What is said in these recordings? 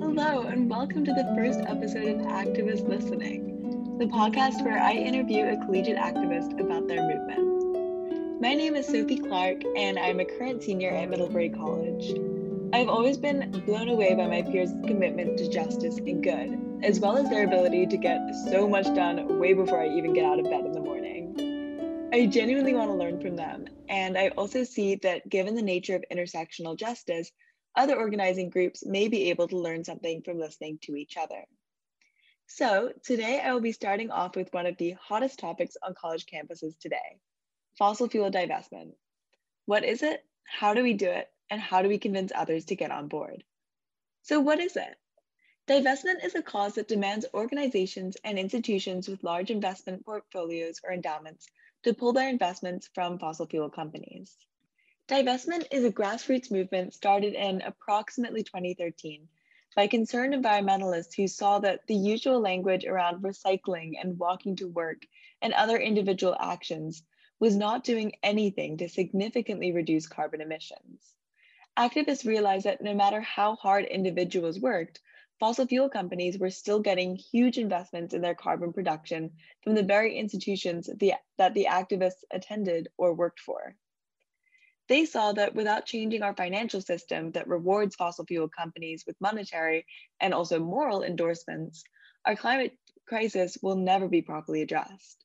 Hello, and welcome to the first episode of Activist Listening, the podcast where I interview a collegiate activist about their movement. My name is Sophie Clark, and I'm a current senior at Middlebury College. I've always been blown away by my peers' commitment to justice and good, as well as their ability to get so much done way before I even get out of bed in the morning. I genuinely want to learn from them, and I also see that given the nature of intersectional justice, other organizing groups may be able to learn something from listening to each other. So today I will be starting off with one of the hottest topics on college campuses today, fossil fuel divestment. What is it? How do we do it? And how do we convince others to get on board? So what is it? Divestment is a cause that demands organizations and institutions with large investment portfolios or endowments to pull their investments from fossil fuel companies. Divestment is a grassroots movement started in approximately 2013 by concerned environmentalists who saw that the usual language around recycling and walking to work and other individual actions was not doing anything to significantly reduce carbon emissions. Activists realized that no matter how hard individuals worked, fossil fuel companies were still getting huge investments in their carbon production from the very institutions the, that the activists attended or worked for. They saw that without changing our financial system that rewards fossil fuel companies with monetary and also moral endorsements, our climate crisis will never be properly addressed.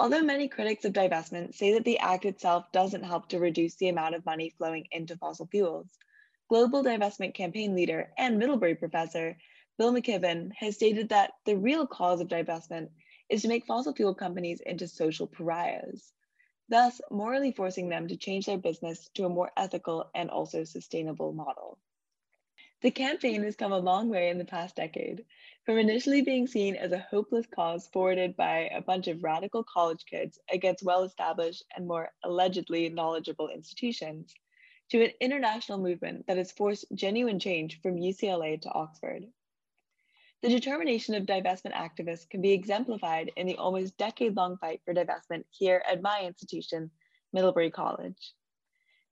Although many critics of divestment say that the act itself doesn't help to reduce the amount of money flowing into fossil fuels, global divestment campaign leader and Middlebury professor Bill McKibben has stated that the real cause of divestment is to make fossil fuel companies into social pariahs thus morally forcing them to change their business to a more ethical and also sustainable model. The campaign has come a long way in the past decade, from initially being seen as a hopeless cause forwarded by a bunch of radical college kids against well established and more allegedly knowledgeable institutions, to an international movement that has forced genuine change from UCLA to Oxford. The determination of divestment activists can be exemplified in the almost decade long fight for divestment here at my institution, Middlebury College.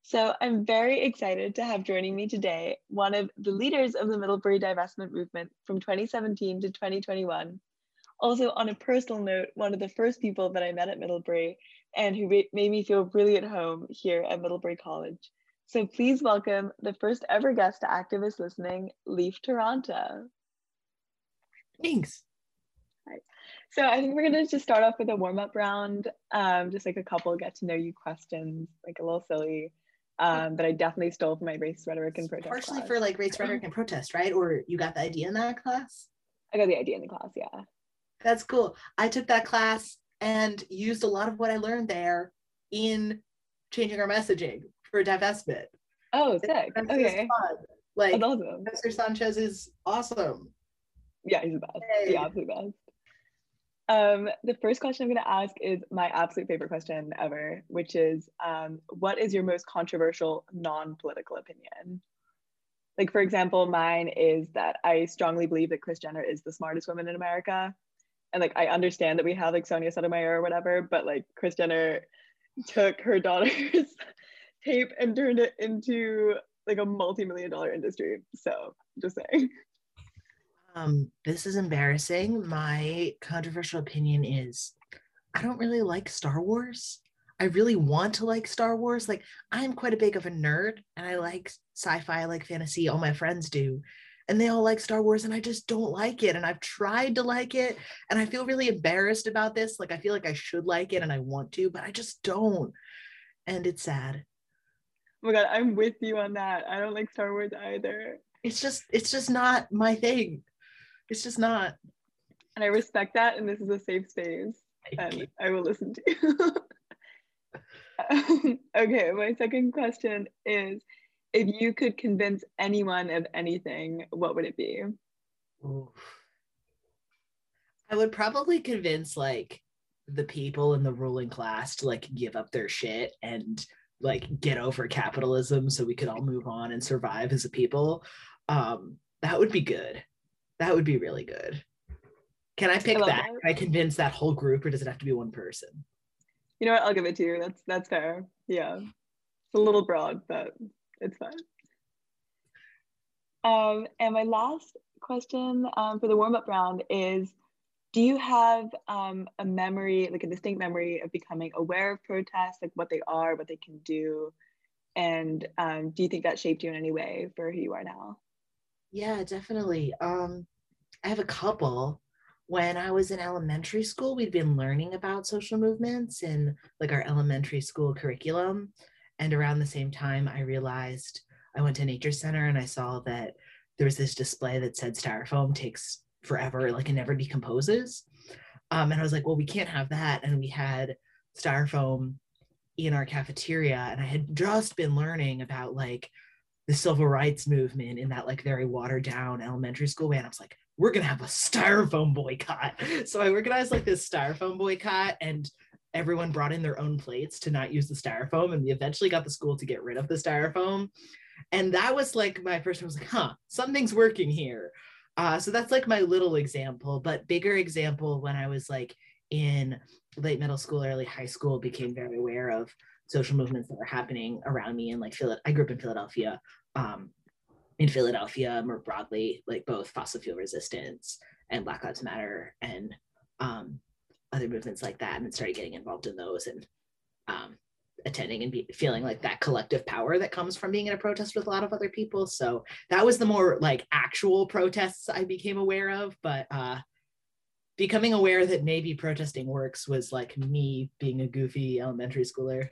So I'm very excited to have joining me today one of the leaders of the Middlebury divestment movement from 2017 to 2021. Also, on a personal note, one of the first people that I met at Middlebury and who made me feel really at home here at Middlebury College. So please welcome the first ever guest to Activist Listening, Leif Taranta. Thanks. Right. So I think we're gonna just start off with a warm up round, um, just like a couple get to know you questions, like a little silly, um, but I definitely stole from my race rhetoric and protest. Partially class. for like race rhetoric and protest, right? Or you got the idea in that class? I got the idea in the class, yeah. That's cool. I took that class and used a lot of what I learned there in changing our messaging for divestment. Oh, sick. okay. Like That's awesome. Mr. Sanchez is awesome yeah, he's the best. Hey. The absolute best. Um, the first question I'm going to ask is my absolute favorite question ever, which is um, what is your most controversial non political opinion? Like, for example, mine is that I strongly believe that Kris Jenner is the smartest woman in America. And like, I understand that we have like Sonia Sotomayor or whatever, but like, Kris Jenner took her daughter's tape and turned it into like a multi million dollar industry. So, just saying. Um, this is embarrassing. My controversial opinion is I don't really like Star Wars. I really want to like Star Wars. Like, I'm quite a big of a nerd and I like sci fi, I like fantasy. All my friends do. And they all like Star Wars, and I just don't like it. And I've tried to like it, and I feel really embarrassed about this. Like, I feel like I should like it and I want to, but I just don't. And it's sad. Oh my God, I'm with you on that. I don't like Star Wars either. It's just, it's just not my thing. It's just not. And I respect that, and this is a safe space, Thank and you. I will listen to you. okay, my second question is if you could convince anyone of anything, what would it be? I would probably convince like the people in the ruling class to like give up their shit and like get over capitalism so we could all move on and survive as a people. Um, that would be good. That would be really good. Can I pick I that? that? Can I convince that whole group, or does it have to be one person? You know what? I'll give it to you. That's that's fair. Yeah, it's a little broad, but it's fine. Um, and my last question um, for the warm up round is Do you have um, a memory, like a distinct memory of becoming aware of protests, like what they are, what they can do? And um, do you think that shaped you in any way for who you are now? Yeah, definitely. Um, I have a couple. When I was in elementary school, we'd been learning about social movements in like our elementary school curriculum. And around the same time, I realized I went to Nature Center and I saw that there was this display that said styrofoam takes forever, like it never decomposes. Um, and I was like, well, we can't have that. And we had styrofoam in our cafeteria. And I had just been learning about like the civil rights movement in that like very watered down elementary school way. And I was like, we're gonna have a styrofoam boycott. So I organized like this styrofoam boycott and everyone brought in their own plates to not use the styrofoam. And we eventually got the school to get rid of the styrofoam and that was like my first i was like huh something's working here uh, so that's like my little example but bigger example when i was like in late middle school early high school became very aware of social movements that were happening around me and like i grew up in philadelphia um, in philadelphia more broadly like both fossil fuel resistance and black lives matter and um, other movements like that and started getting involved in those and um, attending and be, feeling like that collective power that comes from being in a protest with a lot of other people. So that was the more like actual protests I became aware of. But uh, becoming aware that maybe protesting works was like me being a goofy elementary schooler.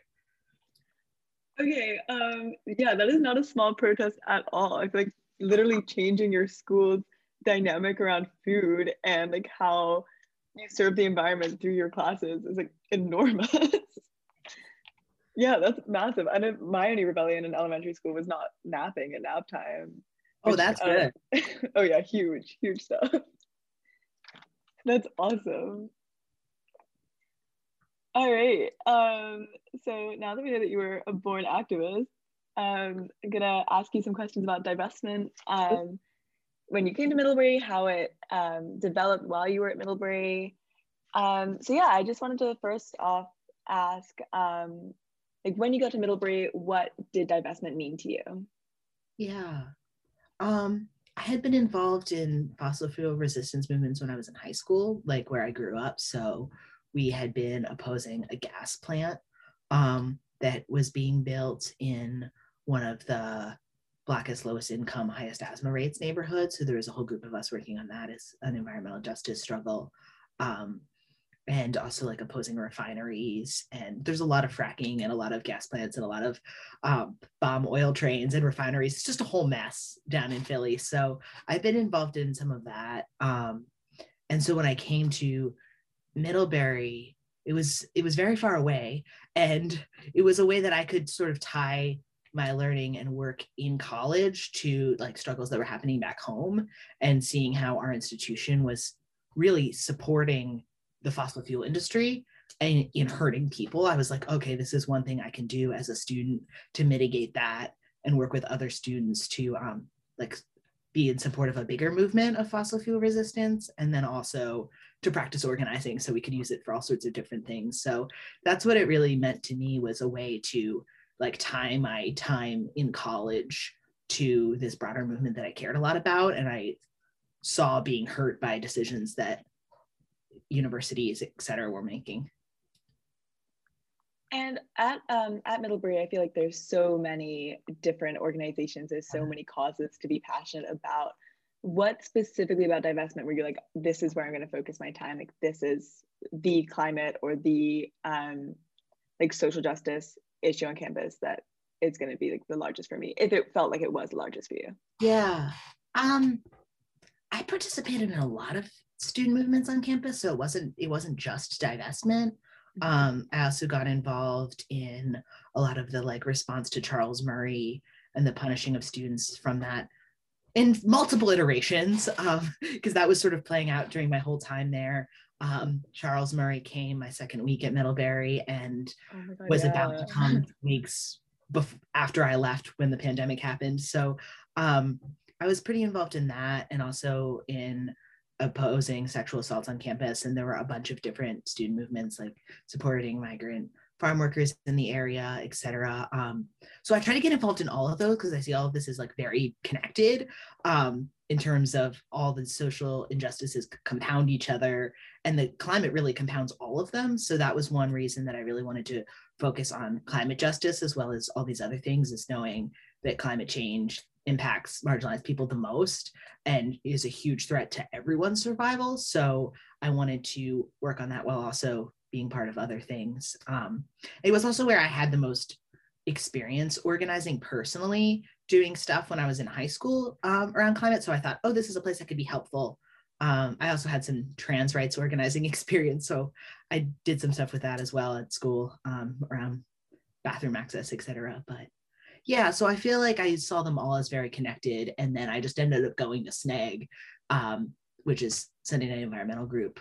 Okay, um, yeah, that is not a small protest at all. I feel like literally changing your school's dynamic around food and like how you serve the environment through your classes is like enormous. Yeah, that's massive. I know my only rebellion in elementary school was not napping at nap time. Oh, that's uh, good. oh yeah, huge, huge stuff. that's awesome. All right. Um, so now that we know that you were a born activist, um, I'm gonna ask you some questions about divestment. Um, when you came to Middlebury, how it um, developed while you were at Middlebury. Um, so yeah, I just wanted to first off ask um, like when you got to Middlebury, what did divestment mean to you? Yeah. Um, I had been involved in fossil fuel resistance movements when I was in high school, like where I grew up. So we had been opposing a gas plant um, that was being built in one of the blackest, lowest income, highest asthma rates neighborhoods. So there was a whole group of us working on that as an environmental justice struggle. Um, and also like opposing refineries. And there's a lot of fracking and a lot of gas plants and a lot of um, bomb oil trains and refineries. It's just a whole mess down in Philly. So I've been involved in some of that. Um, and so when I came to Middlebury, it was it was very far away, and it was a way that I could sort of tie my learning and work in college to like struggles that were happening back home and seeing how our institution was really supporting the fossil fuel industry and in hurting people. I was like okay this is one thing i can do as a student to mitigate that and work with other students to um, like be in support of a bigger movement of fossil fuel resistance and then also to practice organizing so we could use it for all sorts of different things so that's what it really meant to me was a way to like tie my time in college to this broader movement that i cared a lot about and i saw being hurt by decisions that universities, et cetera, were making. And at um, at Middlebury, I feel like there's so many different organizations. There's so uh-huh. many causes to be passionate about. What specifically about divestment where you're like, this is where I'm going to focus my time? Like this is the climate or the um, like social justice issue on campus that is going to be like the largest for me. If it felt like it was the largest for you. Yeah. Um, I participated in a lot of student movements on campus so it wasn't it wasn't just divestment mm-hmm. um, i also got involved in a lot of the like response to charles murray and the punishing of students from that in multiple iterations because that was sort of playing out during my whole time there. Um, charles murray came my second week at middlebury and oh God, was yeah. about to come weeks bef- after i left when the pandemic happened. So um, i was pretty involved in that and also in opposing sexual assaults on campus. And there were a bunch of different student movements like supporting migrant farm workers in the area, etc. Um, so I try to get involved in all of those because I see all of this is like very connected um, in terms of all the social injustices compound each other, and the climate really compounds all of them. So that was one reason that I really wanted to focus on climate justice as well as all these other things, is knowing that climate change impacts marginalized people the most and is a huge threat to everyone's survival. So I wanted to work on that while also being part of other things. Um, it was also where I had the most experience organizing personally, doing stuff when I was in high school um, around climate. So I thought, oh, this is a place that could be helpful. Um, I also had some trans rights organizing experience. So I did some stuff with that as well at school um, around bathroom access, etc. But yeah, so I feel like I saw them all as very connected. And then I just ended up going to SNAG, um, which is Sunday Night Environmental Group.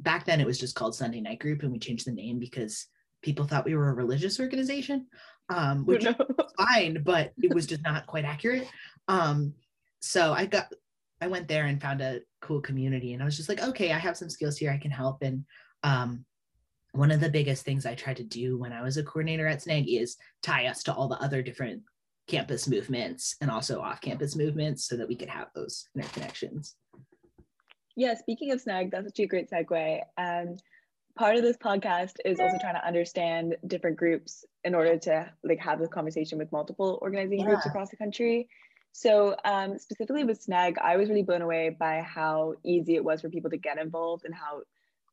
Back then it was just called Sunday Night Group, and we changed the name because people thought we were a religious organization, um, which no. was fine, but it was just not quite accurate. Um, so I got, I went there and found a cool community, and I was just like, okay, I have some skills here, I can help. And um, one of the biggest things I tried to do when I was a coordinator at SNAG is tie us to all the other different campus movements and also off-campus movements so that we could have those interconnections. Yeah, speaking of SNAG, that's actually a great segue. And part of this podcast is also trying to understand different groups in order to like have this conversation with multiple organizing yeah. groups across the country. So um, specifically with SNAG, I was really blown away by how easy it was for people to get involved and how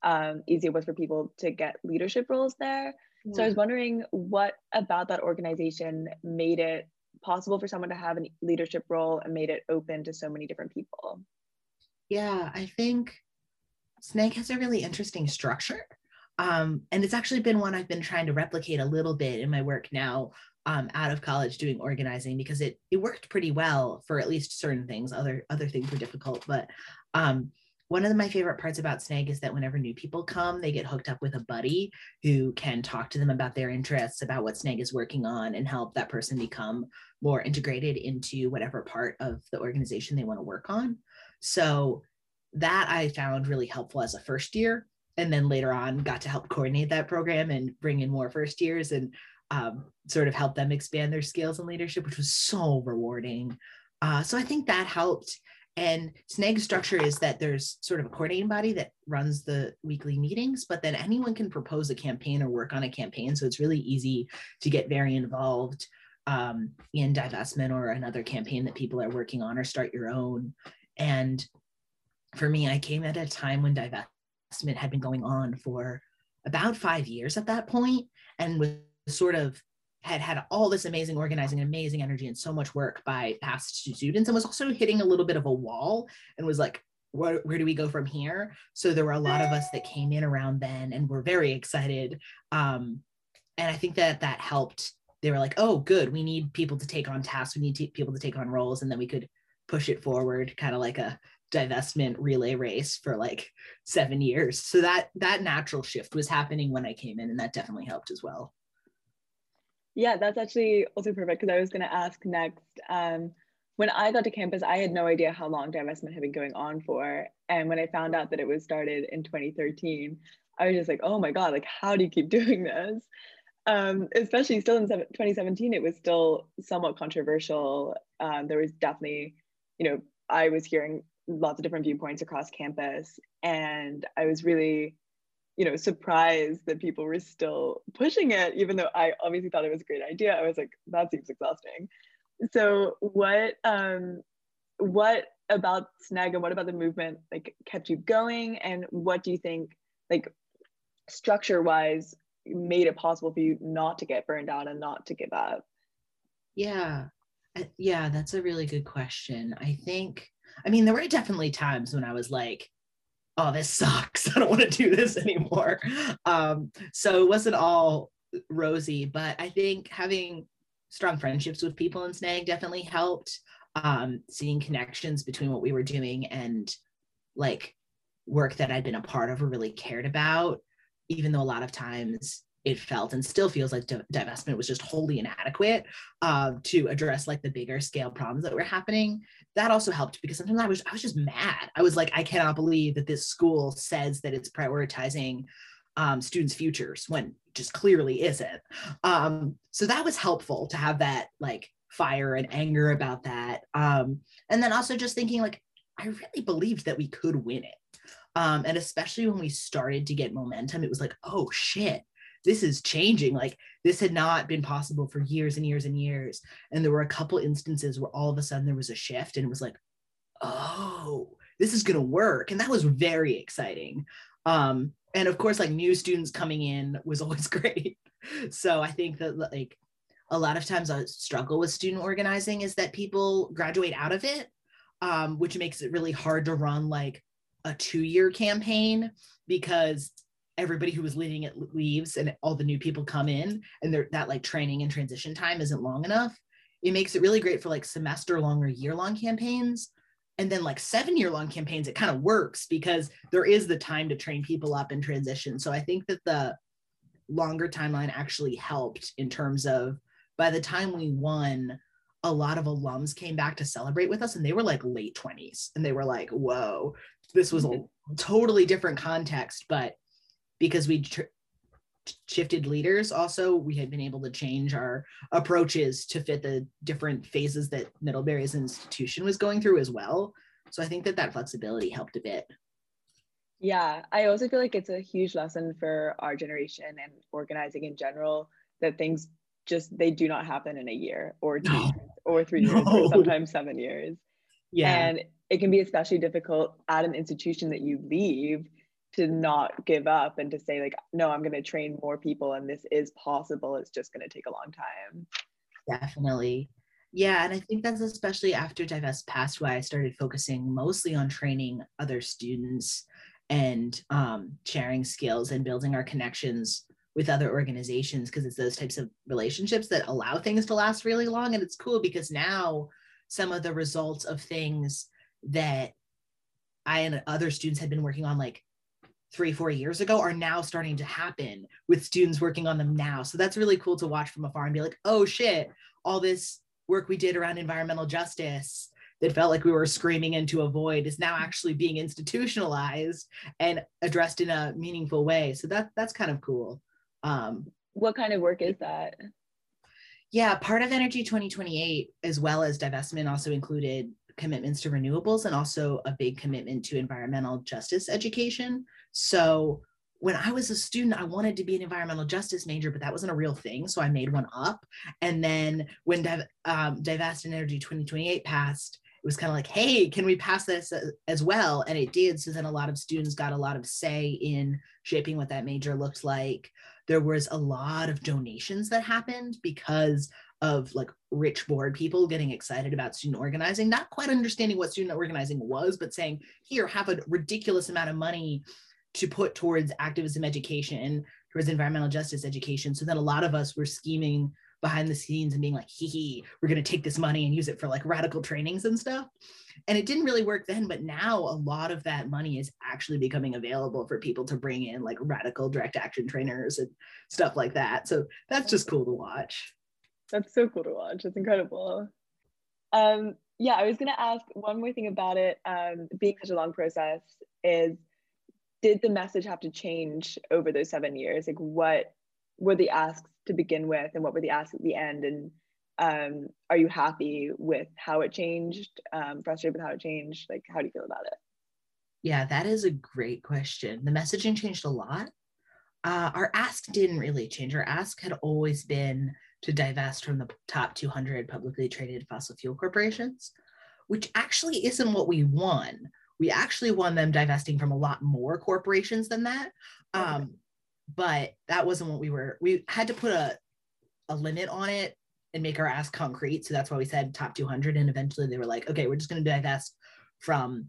um, easy it was for people to get leadership roles there. So I was wondering what about that organization made it possible for someone to have a leadership role and made it open to so many different people. Yeah, I think SNAG has a really interesting structure. Um, and it's actually been one I've been trying to replicate a little bit in my work now um, out of college doing organizing because it it worked pretty well for at least certain things. Other other things were difficult, but um, one of my favorite parts about Snag is that whenever new people come, they get hooked up with a buddy who can talk to them about their interests, about what Snag is working on, and help that person become more integrated into whatever part of the organization they want to work on. So that I found really helpful as a first year. And then later on, got to help coordinate that program and bring in more first years and um, sort of help them expand their skills and leadership, which was so rewarding. Uh, so I think that helped. And SNAG structure is that there's sort of a coordinating body that runs the weekly meetings, but then anyone can propose a campaign or work on a campaign. So it's really easy to get very involved um, in divestment or another campaign that people are working on or start your own. And for me, I came at a time when divestment had been going on for about five years at that point and was sort of had had all this amazing organizing and amazing energy and so much work by past students and was also hitting a little bit of a wall and was like where, where do we go from here? So there were a lot of us that came in around then and were very excited. Um, and i think that that helped. They were like oh good. We need people to take on tasks. We need people to take on roles and then we could push it forward kind of like a divestment relay race for like seven years so that that natural shift was happening when i came in and that definitely helped as well yeah, that's actually also perfect because I was going to ask next. Um, when I got to campus, I had no idea how long divestment had been going on for. And when I found out that it was started in 2013, I was just like, oh my God, like, how do you keep doing this? Um, especially still in 2017, it was still somewhat controversial. Um, there was definitely, you know, I was hearing lots of different viewpoints across campus. And I was really you know surprised that people were still pushing it even though i obviously thought it was a great idea. I was like that seems exhausting. So what um what about snag and what about the movement like kept you going? And what do you think like structure wise made it possible for you not to get burned out and not to give up? Yeah yeah that's a really good question i think i mean there were definitely times when i was like oh, this sucks. I don't want to do this anymore. Um, so it wasn't all rosy, but I think having strong friendships with people in Snag definitely helped. Um, seeing connections between what we were doing and like work that I'd been a part of or really cared about, even though a lot of times it felt and still feels like divestment was just wholly inadequate uh, to address like the bigger scale problems that were happening. That also helped because sometimes I was I was just mad. I was like, I cannot believe that this school says that it's prioritizing um, students' futures when just clearly isn't. Um, so that was helpful to have that like fire and anger about that. Um, and then also just thinking like, I really believed that we could win it. Um, and especially when we started to get momentum, it was like, oh shit, this is changing. Like this had not been possible for years and years and years. And there were a couple instances where all of a sudden there was a shift and it was like, oh, this is going to work. And that was very exciting. Um, and of course, like new students coming in was always great. So I think that like a lot of times a struggle with student organizing is that people graduate out of it, um, which makes it really hard to run like a two year campaign because everybody who was leading it leaves and all the new people come in and that like training and transition time isn't long enough it makes it really great for like semester long or year long campaigns. And then like seven year long campaigns it kind of works because there is the time to train people up and transition. So i think that the longer timeline actually helped in terms of by the time we won a lot of alums came back to celebrate with us and they were like late 20s and they were like whoa this was a mm-hmm. totally different context. But because we tr- shifted leaders also we had been able to change our approaches to fit the different phases that middlebury as an institution was going through as well. So i think that that flexibility helped a bit. Yeah i also feel like it's a huge lesson for our generation and organizing in general that things just they do not happen in a year or two no. or three years or sometimes seven years. Yeah. And it can be especially difficult at an institution that you leave to not give up and to say like no i'm going to train more people and this is possible. It's just going to take a long time. Definitely. Yeah and i think that's especially after divest passed why i started focusing mostly on training other students and um, sharing skills and building our connections with other organizations because it's those types of relationships that allow things to last really long and it's cool because now some of the results of things that i and other students had been working on like three, four years ago are now starting to happen with students working on them now. So that's really cool to watch from afar and be like, oh shit, all this work we did around environmental justice that felt like we were screaming into a void is now actually being institutionalized and addressed in a meaningful way. So that that's kind of cool. Um, what kind of work is that? Yeah, part of Energy 2028, as well as divestment, also included commitments to renewables and also a big commitment to environmental justice education. So when I was a student, I wanted to be an environmental justice major, but that wasn't a real thing. So I made one up. And then when Div- um, Divest and Energy 2028 passed, it was kind of like, hey, can we pass this as well? And it did. So then a lot of students got a lot of say in shaping what that major looked like. There was a lot of donations that happened because of like rich board people getting excited about student organizing, not quite understanding what student organizing was, but saying, here, have a ridiculous amount of money to put towards activism education, towards environmental justice education. So then a lot of us were scheming behind the scenes and being like, hee hee, we're going to take this money and use it for like radical trainings and stuff. And it didn't really work then, but now a lot of that money is actually becoming available for people to bring in like radical direct action trainers and stuff like that. So that's just cool to watch. That's so cool to watch. It's incredible. Um, yeah, I was going to ask one more thing about it. Um, being such a long process is did the message have to change over those seven years? Like, what were the asks to begin with, and what were the asks at the end? And um, are you happy with how it changed? Um, frustrated with how it changed? Like, how do you feel about it? Yeah, that is a great question. The messaging changed a lot. Uh, our ask didn't really change. Our ask had always been to divest from the top 200 publicly traded fossil fuel corporations, which actually isn't what we won we actually won them divesting from a lot more corporations than that. Um, but that wasn't what we were. We had to put a a limit on it and make our ask concrete. So that's why we said top 200. And eventually they were like, okay, we're just going to divest from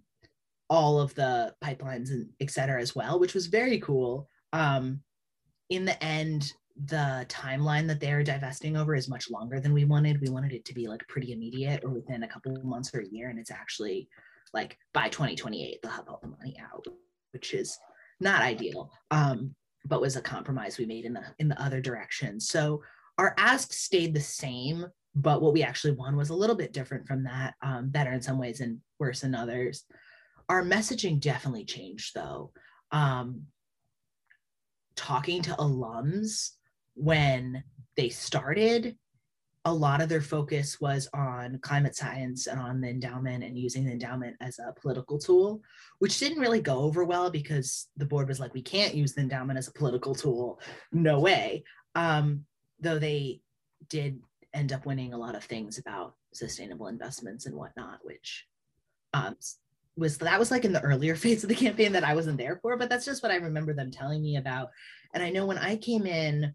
all of the pipelines and et cetera as well, which was very cool. Um, in the end, the timeline that they're divesting over is much longer than we wanted. We wanted it to be like pretty immediate or within a couple of months or a year. And it's actually like by 2028 they'll have all the money out which is not ideal um, but was a compromise we made in the in the other direction. So our ask stayed the same but what we actually won was a little bit different from that um, better in some ways and worse in others. Our messaging definitely changed though. Um, talking to alums when they started, a lot of their focus was on climate science and on the endowment and using the endowment as a political tool, which didn't really go over well because the board was like, we can't use the endowment as a political tool. No way. Um, though they did end up winning a lot of things about sustainable investments and whatnot, which um, was that was like in the earlier phase of the campaign that I wasn't there for, but that's just what I remember them telling me about. And I know when I came in,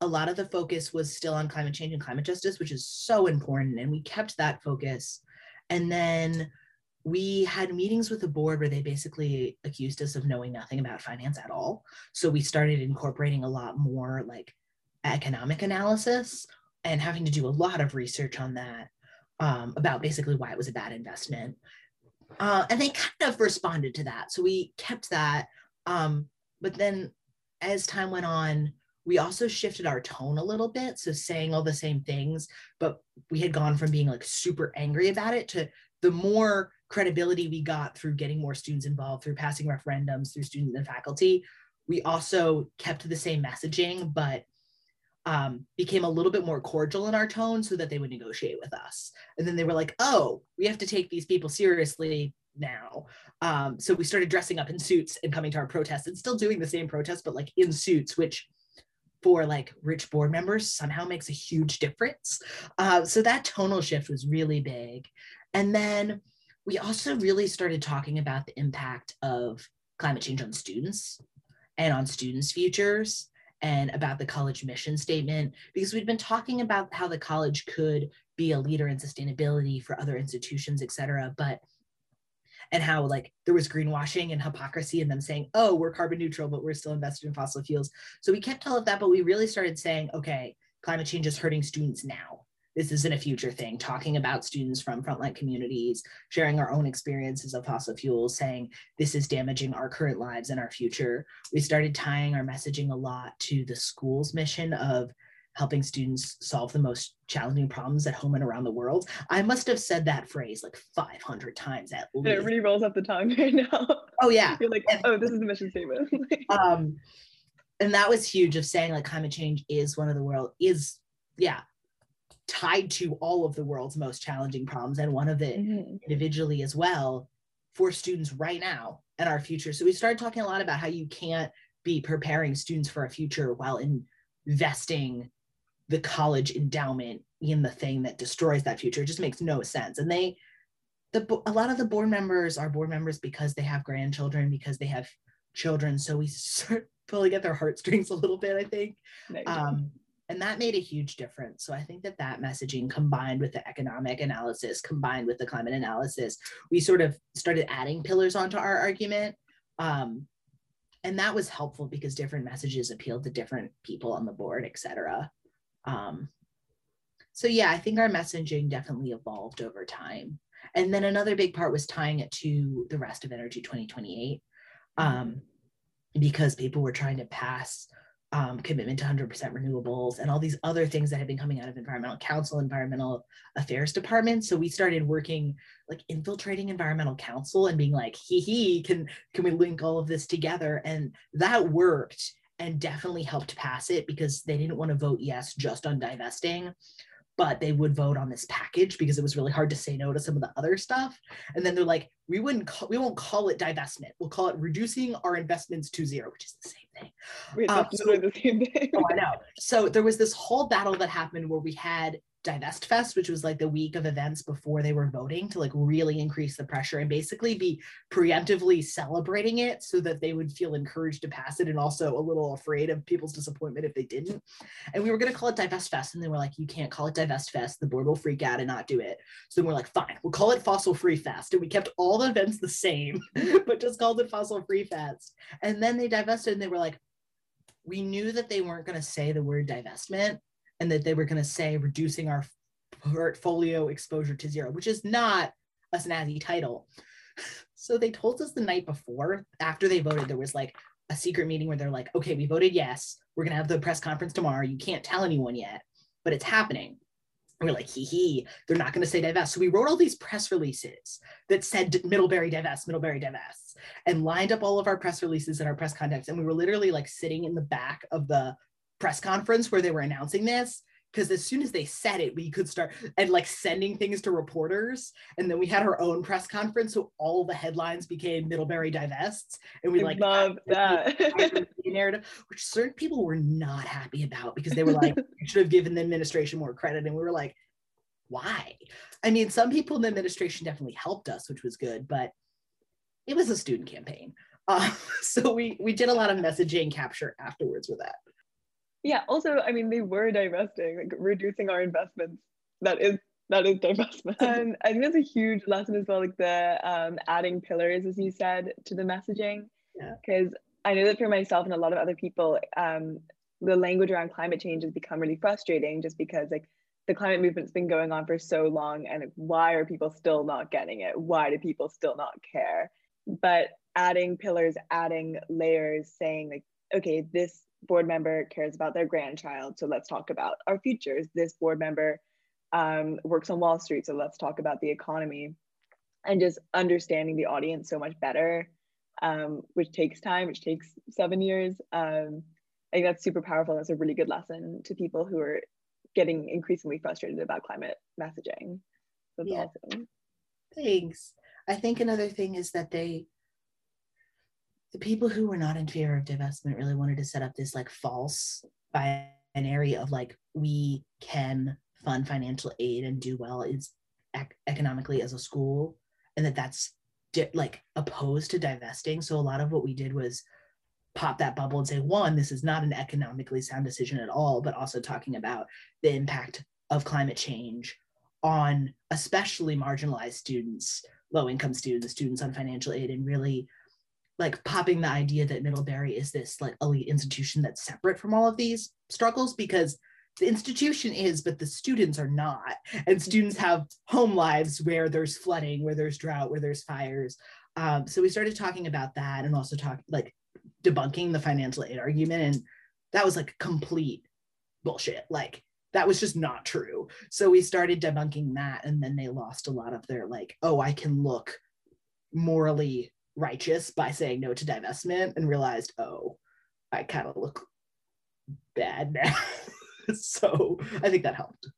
a lot of the focus was still on climate change and climate justice, which is so important. And we kept that focus. And then we had meetings with the board where they basically accused us of knowing nothing about finance at all. So we started incorporating a lot more like economic analysis and having to do a lot of research on that um, about basically why it was a bad investment. Uh, and they kind of responded to that. So we kept that. Um, but then as time went on, we also shifted our tone a little bit. So saying all the same things, but we had gone from being like super angry about it to the more credibility we got through getting more students involved, through passing referendums, through students and faculty. We also kept the same messaging, but um, became a little bit more cordial in our tone so that they would negotiate with us. And then they were like, oh, we have to take these people seriously now. Um, so we started dressing up in suits and coming to our protests and still doing the same protests, but like in suits, which for like rich board members somehow makes a huge difference. Uh, so that tonal shift was really big. And then we also really started talking about the impact of climate change on students and on students' futures and about the college mission statement because we'd been talking about how the college could be a leader in sustainability for other institutions, et cetera. But and how like there was greenwashing and hypocrisy in them saying, oh, we're carbon neutral, but we're still invested in fossil fuels. So we kept all of that, but we really started saying, okay, climate change is hurting students now. This isn't a future thing, talking about students from frontline communities, sharing our own experiences of fossil fuels, saying this is damaging our current lives and our future. We started tying our messaging a lot to the school's mission of helping students solve the most challenging problems at home and around the world. I must have said that phrase like 500 times at least. It really rolls off the tongue right now. Oh yeah. You're like, and, oh, this is the mission statement. um, and that was huge of saying like climate change is one of the world is yeah tied to all of the world's most challenging problems and one of it mm-hmm. individually as well for students right now and our future. So we started talking a lot about how you can't be preparing students for a future while investing the college endowment in the thing that destroys that future. It just makes no sense. And they, the a lot of the board members are board members because they have grandchildren, because they have children. So we sort of pulling at their heartstrings a little bit, I think. Um, and that made a huge difference. So I think that that messaging combined with the economic analysis, combined with the climate analysis, we sort of started adding pillars onto our argument. Um, and that was helpful because different messages appealed to different people on the board, et cetera. Um, so yeah, I think our messaging definitely evolved over time. And then another big part was tying it to the rest of Energy 2028, um, because people were trying to pass um, commitment to 100% renewables and all these other things that had been coming out of environmental council environmental affairs department so we started working like infiltrating environmental council and being like hee hee can can we link all of this together? And that worked and definitely helped pass it because they didn't want to vote yes just on divesting but they would vote on this package because it was really hard to say no to some of the other stuff. And then they're like we wouldn't call, we won't call it divestment. We'll call it reducing our investments to zero which is the same thing. Wait, um, so, the same thing. Oh i know. So there was this whole battle that happened where we had Divest Fest, which was like the week of events before they were voting to like really increase the pressure and basically be preemptively celebrating it so that they would feel encouraged to pass it and also a little afraid of people's disappointment if they didn't. And we were going to call it Divest Fest. And they were like, you can't call it Divest Fest. The board will freak out and not do it. So then we're like, fine, we'll call it Fossil Free Fest. And we kept all the events the same, but just called it Fossil Free Fest. And then they divested and they were like, we knew that they weren't going to say the word divestment and that they were going to say reducing our portfolio exposure to zero, which is not a snazzy title. So they told us the night before, after they voted, there was like a secret meeting where they're like, okay, we voted yes. We're going to have the press conference tomorrow. You can't tell anyone yet, but it's happening. we're like, hee hee, they're not going to say divest. So we wrote all these press releases that said Middlebury divest, Middlebury divest, and lined up all of our press releases and our press contacts. And we were literally like sitting in the back of the press conference where they were announcing this because as soon as they said it, we could start and like sending things to reporters. And then we had our own press conference, so all the headlines became Middlebury divests, and we like love that. narrative, which certain people were not happy about because they were like, you should have given the administration more credit, and we were like, why? I mean, some people in the administration definitely helped us, which was good, but it was a student campaign. Uh, so we we did a lot of messaging capture afterwards with that. Yeah. Also, I mean, they were divesting, like reducing our investments. That is that is divestment. Um, I think that's a huge lesson as well, like the um, adding pillars, as you said, to the messaging. Because I know that for myself and a lot of other people, um, the language around climate change has become really frustrating, just because like the climate movement's been going on for so long, and why are people still not getting it? Why do people still not care? But adding pillars, adding layers, saying like, okay, this board member cares about their grandchild, so let's talk about our futures. This board member um, works on Wall Street, so let's talk about the economy. And just understanding the audience so much better, um, which takes time, which takes seven years. Um, I think that's super powerful. That's a really good lesson to people who are getting increasingly frustrated about climate messaging. That's yeah. awesome. Thanks. I think another thing is that they the people who were not in favor of divestment really wanted to set up this like false binary of like we can fund financial aid and do well is ec- economically as a school and that that's di- like opposed to divesting. So a lot of what we did was pop that bubble and say one this is not an economically sound decision at all but also talking about the impact of climate change on especially marginalized students low income students students on financial aid and really like popping the idea that Middlebury is this like elite institution that's separate from all of these struggles because the institution is, but the students are not. And students have home lives where there's flooding, where there's drought, where there's fires. Um, so we started talking about that and also talk like debunking the financial aid argument. And that was like complete bullshit. Like that was just not true. So we started debunking that. And then they lost a lot of their like, oh, I can look morally righteous by saying no to divestment and realized, oh, I kind of look bad now. so I think that helped.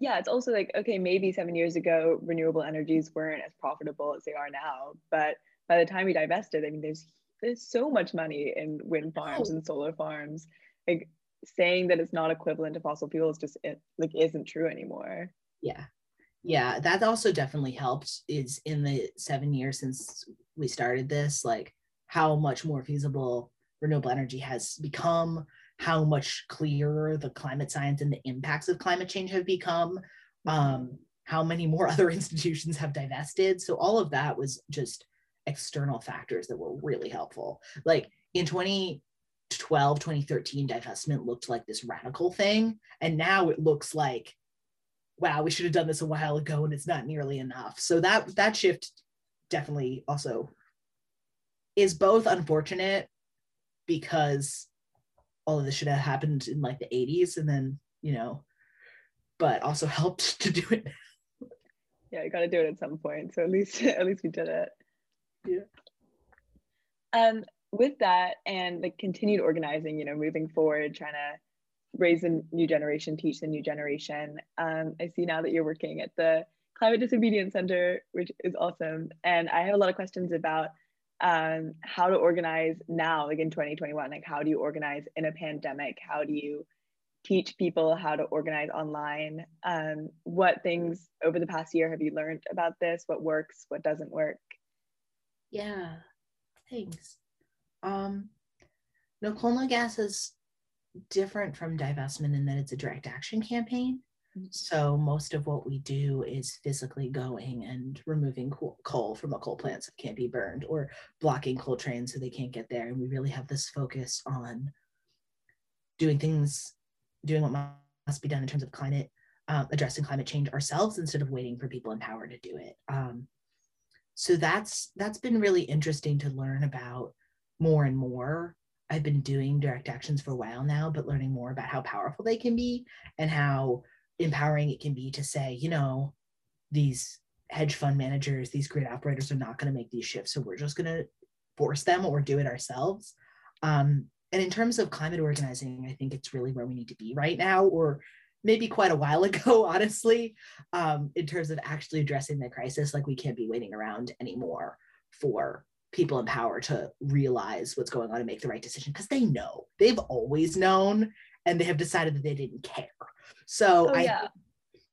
Yeah, it's also like, okay, maybe seven years ago, renewable energies weren't as profitable as they are now. But by the time we divested, I mean, there's there's so much money in wind farms oh. and solar farms. Like saying that it's not equivalent to fossil fuels just it, like isn't true anymore. Yeah, yeah, that also definitely helped. Is in the seven years since we started this, like how much more feasible renewable energy has become, how much clearer the climate science and the impacts of climate change have become, um, how many more other institutions have divested. So all of that was just external factors that were really helpful. Like in 2012, 2013, divestment looked like this radical thing. And now it looks like, wow, we should have done this a while ago and it's not nearly enough. So that that shift definitely also is both unfortunate because all of this should have happened in like the 80s and then you know but also helped to do it. Yeah you got to do it at some point. So at least at least we did it. Yeah. Um with that and like continued organizing you know moving forward trying to raise a new generation teach the new generation um i see now that you're working at the Climate Disobedience Center, which is awesome. And I have a lot of questions about um, how to organize now, like in 2021. Like, how do you organize in a pandemic? How do you teach people how to organize online? Um, what things over the past year have you learned about this? What works? What doesn't work? Yeah, thanks. Um, no, coal no gas is different from divestment in that it's a direct action campaign. So most of what we do is physically going and removing coal from a coal plant so it can't be burned or blocking coal trains so they can't get there. And we really have this focus on doing things, doing what must be done in terms of climate, um, addressing climate change ourselves instead of waiting for people in power to do it. Um, so that's that's been really interesting to learn about more and more. I've been doing direct actions for a while now, but learning more about how powerful they can be and how empowering it can be to say, you know, these hedge fund managers, these grid operators are not going to make these shifts. So we're just going to force them or do it ourselves. Um, and in terms of climate organizing, I think it's really where we need to be right now, or maybe quite a while ago, honestly, um, in terms of actually addressing the crisis. Like we can't be waiting around anymore for people in power to realize what's going on and make the right decision because they know they've always known and they have decided that they didn't care. So oh, I, yeah.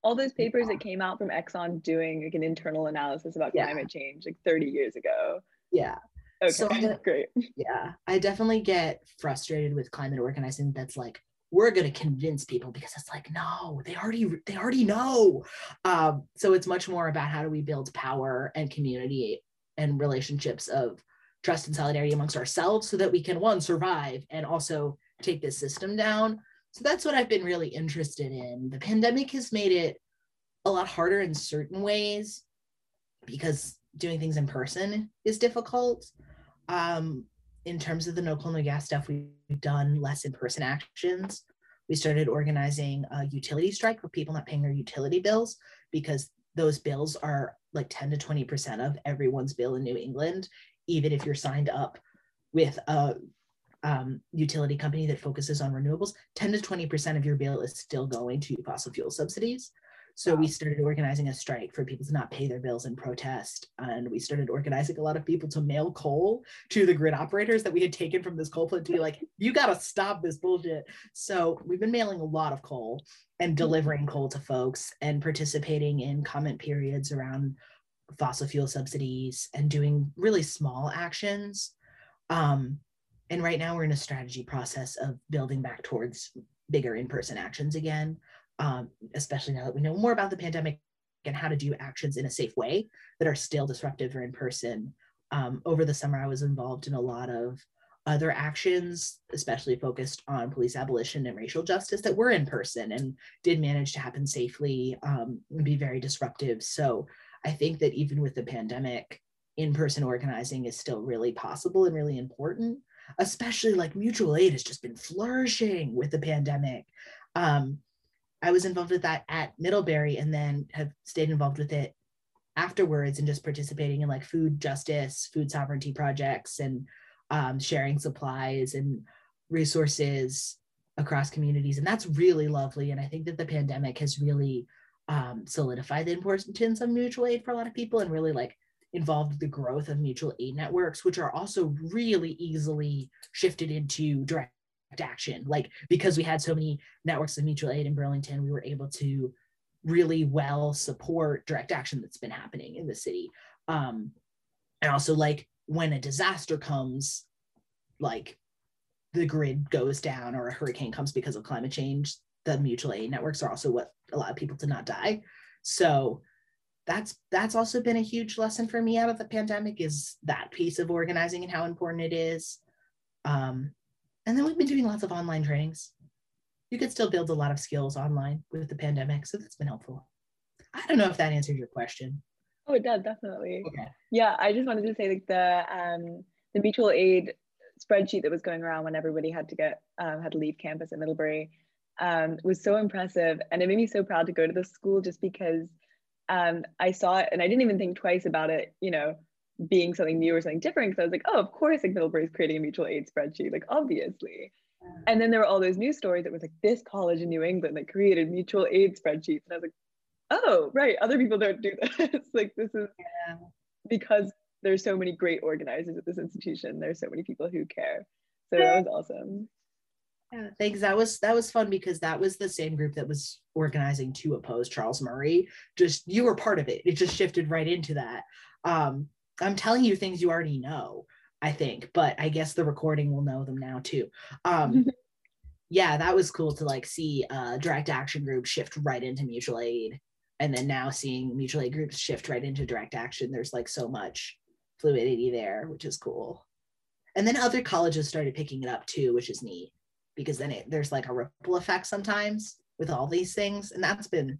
All those papers yeah. that came out from Exxon doing like an internal analysis about yeah. climate change like 30 years ago. Yeah. Okay, so great. Yeah, I definitely get frustrated with climate organizing that's like, we're going to convince people because it's like no they already they already know um, so it's much more about how do we build power and community and relationships of trust and solidarity amongst ourselves so that we can one survive and also take this system down. So that's what i've been really interested in. The pandemic has made it a lot harder in certain ways because doing things in person is difficult. Um, in terms of the no coal no gas stuff we've done less in-person actions. We started organizing a utility strike for people not paying their utility bills because those bills are like 10 to 20% of everyone's bill in new england even if you're signed up with a um, utility company that focuses on renewables 10 to 20% of your bill is still going to fossil fuel subsidies so we started organizing a strike for people to not pay their bills and protest. And we started organizing a lot of people to mail coal to the grid operators that we had taken from this coal plant to be like, you got to stop this bullshit. So we've been mailing a lot of coal and mm-hmm. delivering coal to folks and participating in comment periods around fossil fuel subsidies and doing really small actions. Um, and right now we're in a strategy process of building back towards bigger in-person actions again um, especially now that we know more about the pandemic and how to do actions in a safe way that are still disruptive or in person. Um, over the summer, I was involved in a lot of other actions, especially focused on police abolition and racial justice that were in person and did manage to happen safely um, and be very disruptive. So I think that even with the pandemic, in person organizing is still really possible and really important, especially like mutual aid has just been flourishing with the pandemic. Um, I was involved with that at Middlebury and then have stayed involved with it afterwards and just participating in like food justice, food sovereignty projects and um, sharing supplies and resources across communities. And that's really lovely. And I think that the pandemic has really um, solidified the importance of mutual aid for a lot of people and really like involved the growth of mutual aid networks, which are also really easily shifted into direct action. Like because we had so many networks of mutual aid in Burlington, we were able to really well support direct action that's been happening in the city. Um, and also like when a disaster comes, like the grid goes down or a hurricane comes because of climate change, the mutual aid networks are also what allow people to not die. So that's that's also been a huge lesson for me out of the pandemic is that piece of organizing and how important it is. Um, and then we've been doing lots of online trainings. You could still build a lot of skills online with the pandemic. So that's been helpful. I don't know if that answers your question. Oh, it does definitely. Okay. Yeah, I just wanted to say like the um the mutual aid spreadsheet that was going around when everybody had to get um, had to leave campus at Middlebury um, was so impressive, and it made me so proud to go to the school just because um, I saw it and I didn't even think twice about it. You know, being something new or something different because I was like, oh, of course, like Middlebury is creating a mutual aid spreadsheet, like obviously. And then there were all those news stories that was like this college in New England that created mutual aid spreadsheets, and I was like, oh, right, other people don't do this. like this is yeah. because there's so many great organizers at this institution. There's so many people who care. So that was awesome. Yeah, thanks. That was that was fun because that was the same group that was organizing to oppose Charles Murray. Just you were part of it. It just shifted right into that. Um, I'm telling you things you already know, I think, but I guess the recording will know them now too. Um, yeah, that was cool to like see uh, direct action groups shift right into mutual aid. And then now seeing mutual aid groups shift right into direct action, there's like so much fluidity there, which is cool. And then other colleges started picking it up too, which is neat because then it, there's like a ripple effect sometimes with all these things. And that's been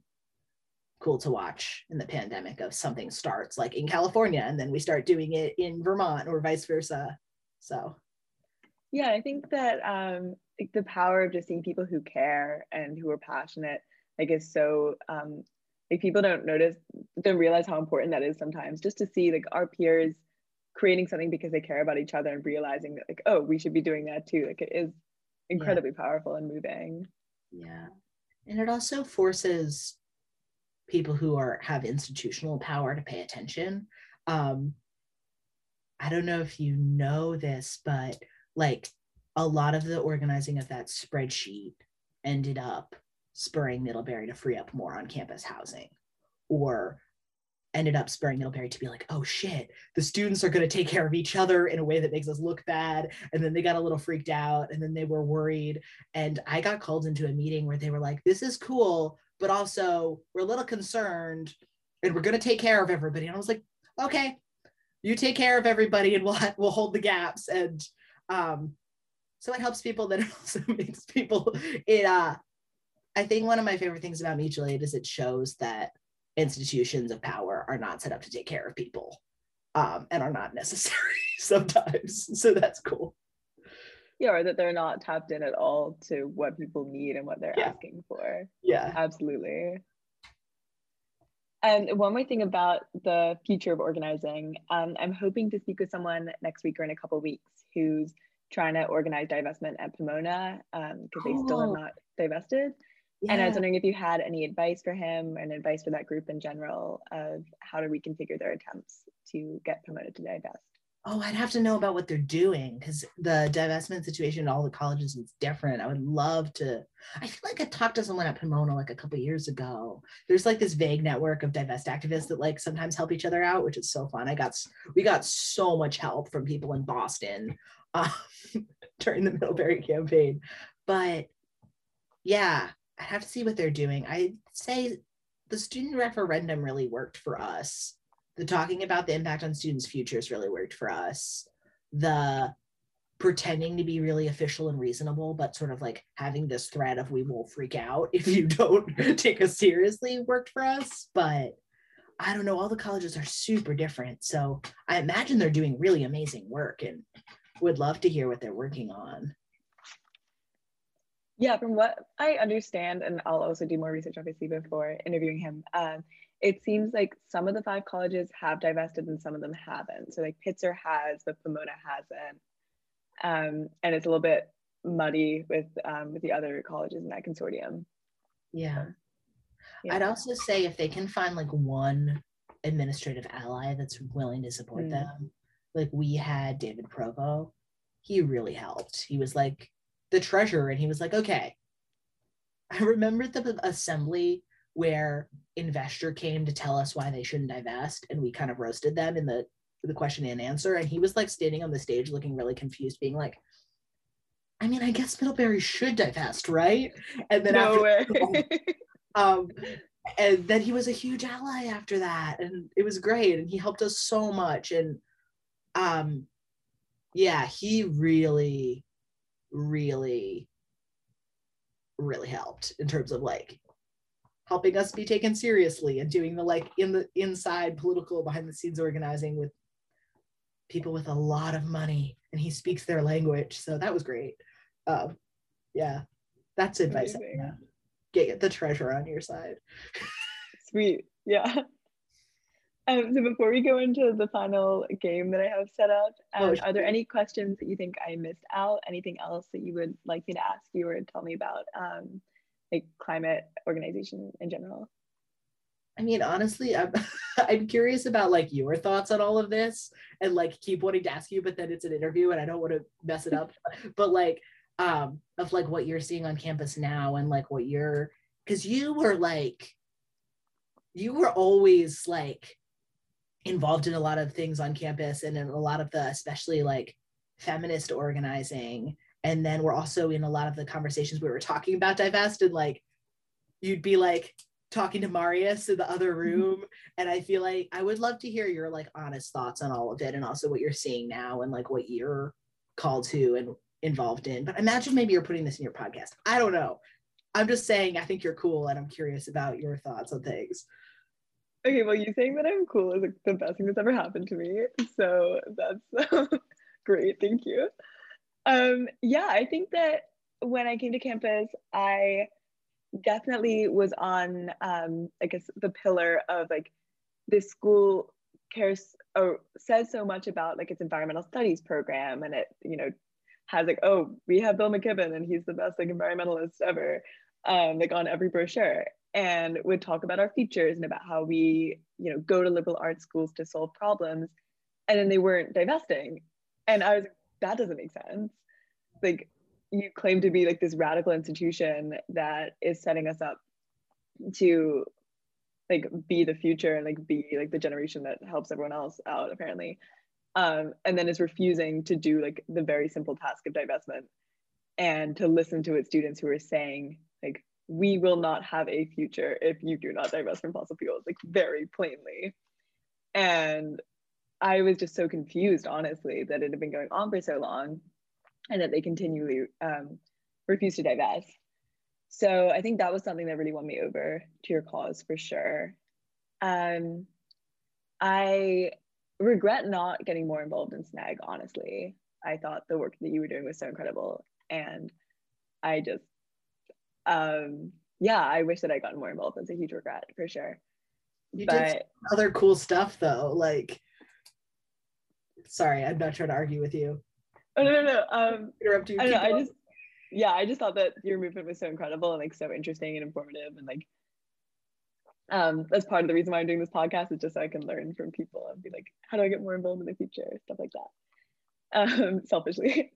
cool to watch in the pandemic of something starts like in California and then we start doing it in Vermont or vice versa. So yeah, I think that um like the power of just seeing people who care and who are passionate like is so um, like people don't notice don't realize how important that is sometimes just to see like our peers creating something because they care about each other and realizing that like oh we should be doing that too like it is incredibly yeah. powerful and moving yeah and it also forces people who are have institutional power to pay attention um i don't know if you know this but like a lot of the organizing of that spreadsheet ended up spurring middlebury to free up more on campus housing or ended up spurring Middlebury to be like, oh shit, the students are going to take care of each other in a way that makes us look bad. And then they got a little freaked out and then they were worried. And I got called into a meeting where they were like, this is cool, but also we're a little concerned and we're going to take care of everybody. And I was like, okay, you take care of everybody and we'll, we'll hold the gaps. And um, so it helps people that it also makes people, it, uh, I think one of my favorite things about mutual aid is it shows that institutions of power are not set up to take care of people um, and are not necessary sometimes. So that's cool. Yeah, or that they're not tapped in at all to what people need and what they're yeah. asking for. Yeah. Absolutely. And one more thing about the future of organizing, um, I'm hoping to speak with someone next week or in a couple weeks who's trying to organize divestment at Pomona because um, cool. they still have not divested. Yeah. And I was wondering if you had any advice for him and advice for that group in general of how to reconfigure their attempts to get Pomona to divest. Oh, I'd have to know about what they're doing because the divestment situation in all the colleges is different. I would love to. I feel like I talked to someone at Pomona like a couple years ago. There's like this vague network of divest activists that like sometimes help each other out, which is so fun. I got we got so much help from people in Boston um, during the Middlebury campaign, but yeah, I have to see what they're doing. I'd say the student referendum really worked for us. The talking about the impact on students' futures really worked for us. The pretending to be really official and reasonable, but sort of like having this threat of we will freak out if you don't take us seriously worked for us. But I don't know, all the colleges are super different. So I imagine they're doing really amazing work and would love to hear what they're working on. Yeah, from what I understand, and I'll also do more research obviously before interviewing him. Um, it seems like some of the five colleges have divested and some of them haven't. So like Pitzer has, but Pomona hasn't. Um, and it's a little bit muddy with um, with the other colleges in that consortium. Yeah. So, yeah. I'd also say if they can find like one administrative ally that's willing to support mm. them, like we had David Provost, he really helped. He was like, the treasurer and he was like, okay. I remember the assembly where Investure came to tell us why they shouldn't divest and we kind of roasted them in the the question and answer and he was like standing on the stage looking really confused being like I mean I guess Middlebury should divest right and then no after, um and then he was a huge ally after that and it was great and he helped us so much and um yeah he really really really helped in terms of like helping us be taken seriously and doing the like in the inside political behind the scenes organizing with people with a lot of money and he speaks their language. So that was great. Um, yeah that's advice. Get the treasure on your side. Sweet. Yeah um, so before we go into the final game that I have set up, um, are there any questions that you think I missed out? Anything else that you would like me to ask you or tell me about um, like climate organization in general? I mean, honestly, I'm I'm curious about like your thoughts on all of this, and like keep wanting to ask you, but then it's an interview, and I don't want to mess it up. but like, um, of like what you're seeing on campus now, and like what you're, because you were like, you were always like involved in a lot of things on campus and in a lot of the especially like feminist organizing. And then we're also in a lot of the conversations we were talking about divest and like you'd be like talking to marius in the other mm-hmm. room. And i feel like i would love to hear your like honest thoughts on all of it and also what you're seeing now and like what you're called to and involved in. But imagine maybe you're putting this in your podcast. I don't know. I'm just saying i think you're cool and i'm curious about your thoughts on things Okay, well, you saying that I'm cool is like the best thing that's ever happened to me. So that's great. Thank you. Um, yeah, I think that when I came to campus, I definitely was on um, I guess the pillar of like this school cares or says so much about like its environmental studies program and it you know has like oh we have Bill McKibben and he's the best like environmentalist ever um, like on every brochure and would talk about our features and about how we you know go to liberal arts schools to solve problems and then they weren't divesting. And I was that doesn't make sense. Like you claim to be like this radical institution that is setting us up to like be the future and like be like the generation that helps everyone else out apparently. Um, and then is refusing to do like the very simple task of divestment and to listen to its students who are saying like we will not have a future if you do not divest from fossil fuels like very plainly and i was just so confused honestly that it had been going on for so long and that they continually um, refuse to divest. So I think that was something that really won me over to your cause for sure. Um, I regret not getting more involved in SNAG, honestly. I thought the work that you were doing was so incredible. And I just, um, yeah, I wish that I got more involved. That's a huge regret for sure. You but, did other cool stuff though. Like, sorry, I'm not trying to argue with you. Oh no no no. Um, interrupt you. I, know, I just yeah, I just thought that your movement was so incredible and like so interesting and informative and like um that's part of the reason why I'm doing this podcast is just so I can learn from people and be like, how do I get more involved in the future? Stuff like that. Um, selfishly.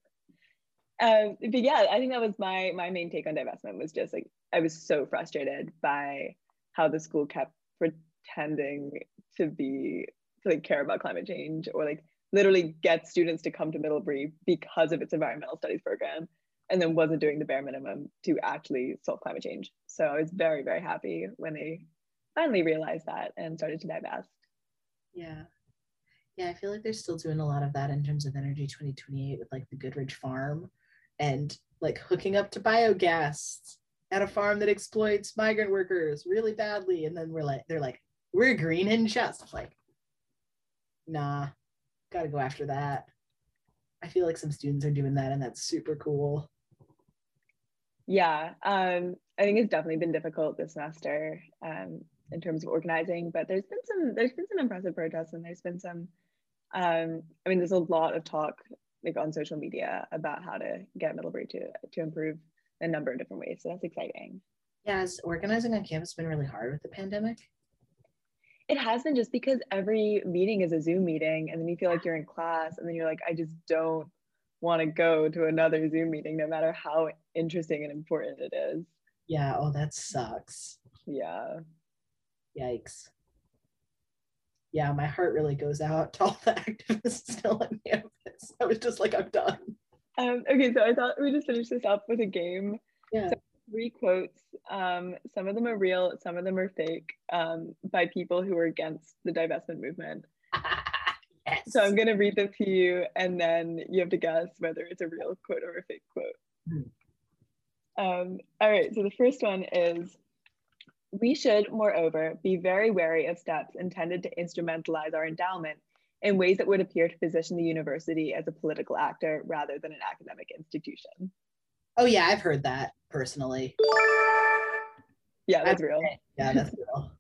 Um, but yeah, I think that was my my main take on divestment was just like I was so frustrated by how the school kept pretending to be to like care about climate change or like literally get students to come to Middlebury because of its environmental studies program and then wasn't doing the bare minimum to actually solve climate change. So I was very, very happy when they finally realized that and started to divest. Yeah. Yeah, I feel like they're still doing a lot of that in terms of Energy 2028 with like the Goodrich farm and like hooking up to biogas at a farm that exploits migrant workers really badly. And then we're like, they're like, we're green and just like, nah, got to go after that. I feel like some students are doing that, and that's super cool. Yeah, um, I think it's definitely been difficult this semester um, in terms of organizing, but there's been some there's been some impressive protests, and there's been some. Um, I mean, there's a lot of talk like on social media about how to get Middlebury to to improve a number of different ways. So that's exciting. Yeah, has organizing on campus been really hard with the pandemic? it has been just because every meeting is a Zoom meeting and then you feel like you're in class and then you're like, I just don't want to go to another Zoom meeting, no matter how interesting and important it is. Yeah. Oh, that sucks. Yeah. Yikes. Yeah, my heart really goes out to all the activists still on campus. I was just like, I'm done. Um, okay, so I thought we just finish this up with a game. Yeah. So three quotes. Um, some of them are real, some of them are fake, um, by people who are against the divestment movement. yes. So I'm going to read them to you, and then you have to guess whether it's a real quote or a fake quote. Mm. Um, all right, so the first one is We should, moreover, be very wary of steps intended to instrumentalize our endowment in ways that would appear to position the university as a political actor rather than an academic institution. Oh yeah, I've heard that personally. Yeah, that's real. Yeah, that's real.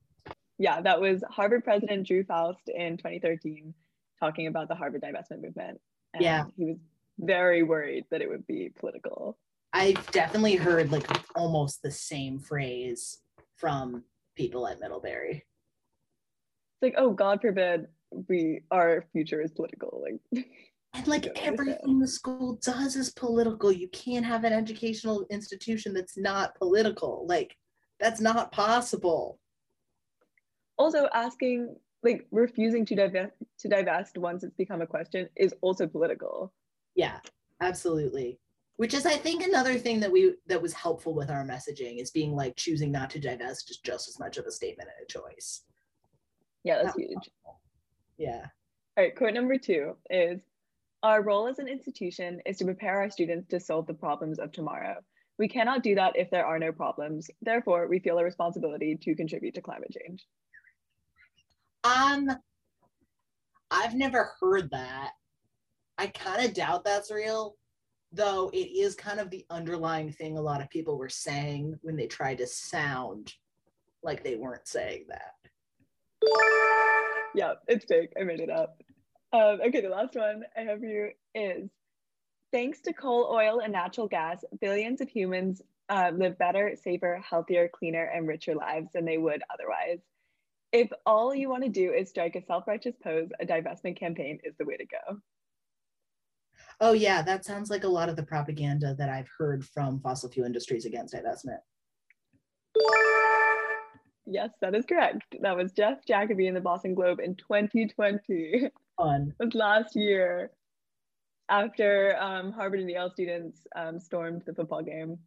yeah, that was Harvard President Drew Faust in 2013 talking about the Harvard divestment movement. And yeah. He was very worried that it would be political. I've definitely heard like almost the same phrase from people at Middlebury. It's like, oh, God forbid we our future is political. Like And like everything the school does is political. You can't have an educational institution that's not political. Like that's not possible. Also asking like refusing to divest to divest once it's become a question is also political. Yeah, absolutely. Which is I think another thing that we that was helpful with our messaging is being like choosing not to divest is just as much of a statement and a choice. Yeah, that's huge. Yeah. All right, quote number two is our role as an institution is to prepare our students to solve the problems of tomorrow. We cannot do that if there are no problems. Therefore, we feel a responsibility to contribute to climate change. Um, I've never heard that. I kind of doubt that's real. Though it is kind of the underlying thing a lot of people were saying when they tried to sound like they weren't saying that. Yeah, it's fake. I made it up. Um, okay, the last one I have here is thanks to coal, oil, and natural gas, billions of humans uh, live better, safer, healthier, cleaner, and richer lives than they would otherwise. If all you want to do is strike a self righteous pose, a divestment campaign is the way to go. Oh, yeah, that sounds like a lot of the propaganda that I've heard from fossil fuel industries against divestment. Yes, that is correct. That was Jeff Jacoby in the Boston Globe in 2020. Fun. It was last year after um, Harvard and Yale students um, stormed the football game.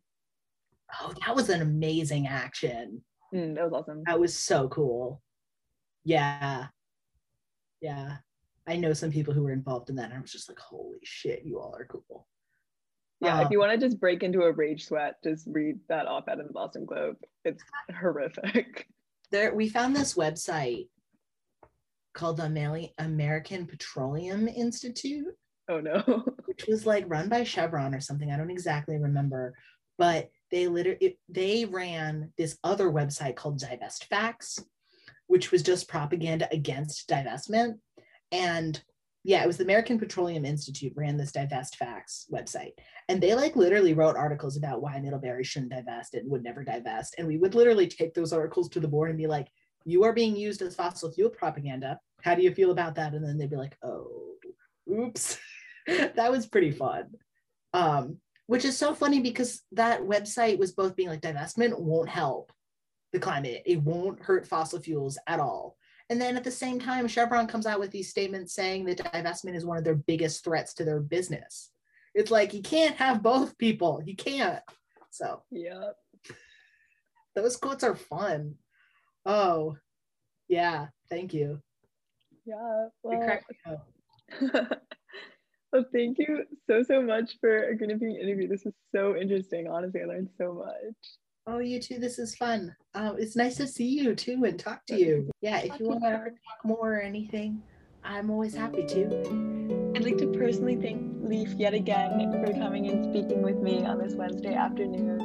Oh, that was an amazing action. Mm, that was awesome. That was so cool. Yeah. Yeah. I know some people who were involved in that. And I was just like, holy shit, you all are cool. Yeah, Um, if you want to just break into a rage sweat, just read that op-ed in the Boston Globe. It's horrific. there we found this website called the American Petroleum Institute, Oh no. which was like run by Chevron or something. I don't exactly remember, but they literally they ran this other website called Divest Facts, which was just propaganda against divestment. And yeah, it was the American Petroleum Institute ran this Divest Facts website. And they like literally wrote articles about why Middlebury shouldn't divest and would never divest. And we would literally take those articles to the board and be like, you are being used as fossil fuel propaganda. How do you feel about that? And then they'd be like, oh, oops. that was pretty fun. Um, which is so funny because that website was both being like divestment won't help the climate. It won't hurt fossil fuels at all. And then at the same time, Chevron comes out with these statements saying that divestment is one of their biggest threats to their business. It's like you can't have both people. You can't. So yeah. those quotes are fun. Oh, yeah. Thank you. Yeah. Well, cracked me up. well, thank you so so much for agreeing to be interviewed. This is so interesting. Honestly, I learned so much. Oh, you too. This is fun. Uh, it's nice to see you too and talk to you. Yeah, if you want to ever talk more or anything, I'm always happy to. I'd like to personally thank Leif yet again for coming and speaking with me on this Wednesday afternoon.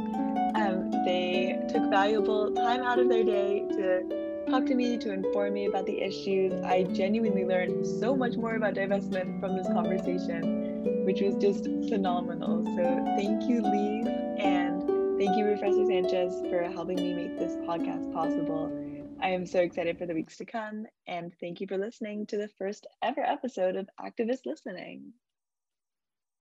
Um, they took valuable time out of their day to talk to me, to inform me about the issues. I genuinely learned so much more about divestment from this conversation, which was just phenomenal. So thank you, Leif, and thank you, Professor Sanchez, for helping me make this podcast possible. I am so excited for the weeks to come, and thank you for listening to the first ever episode of Activist Listening.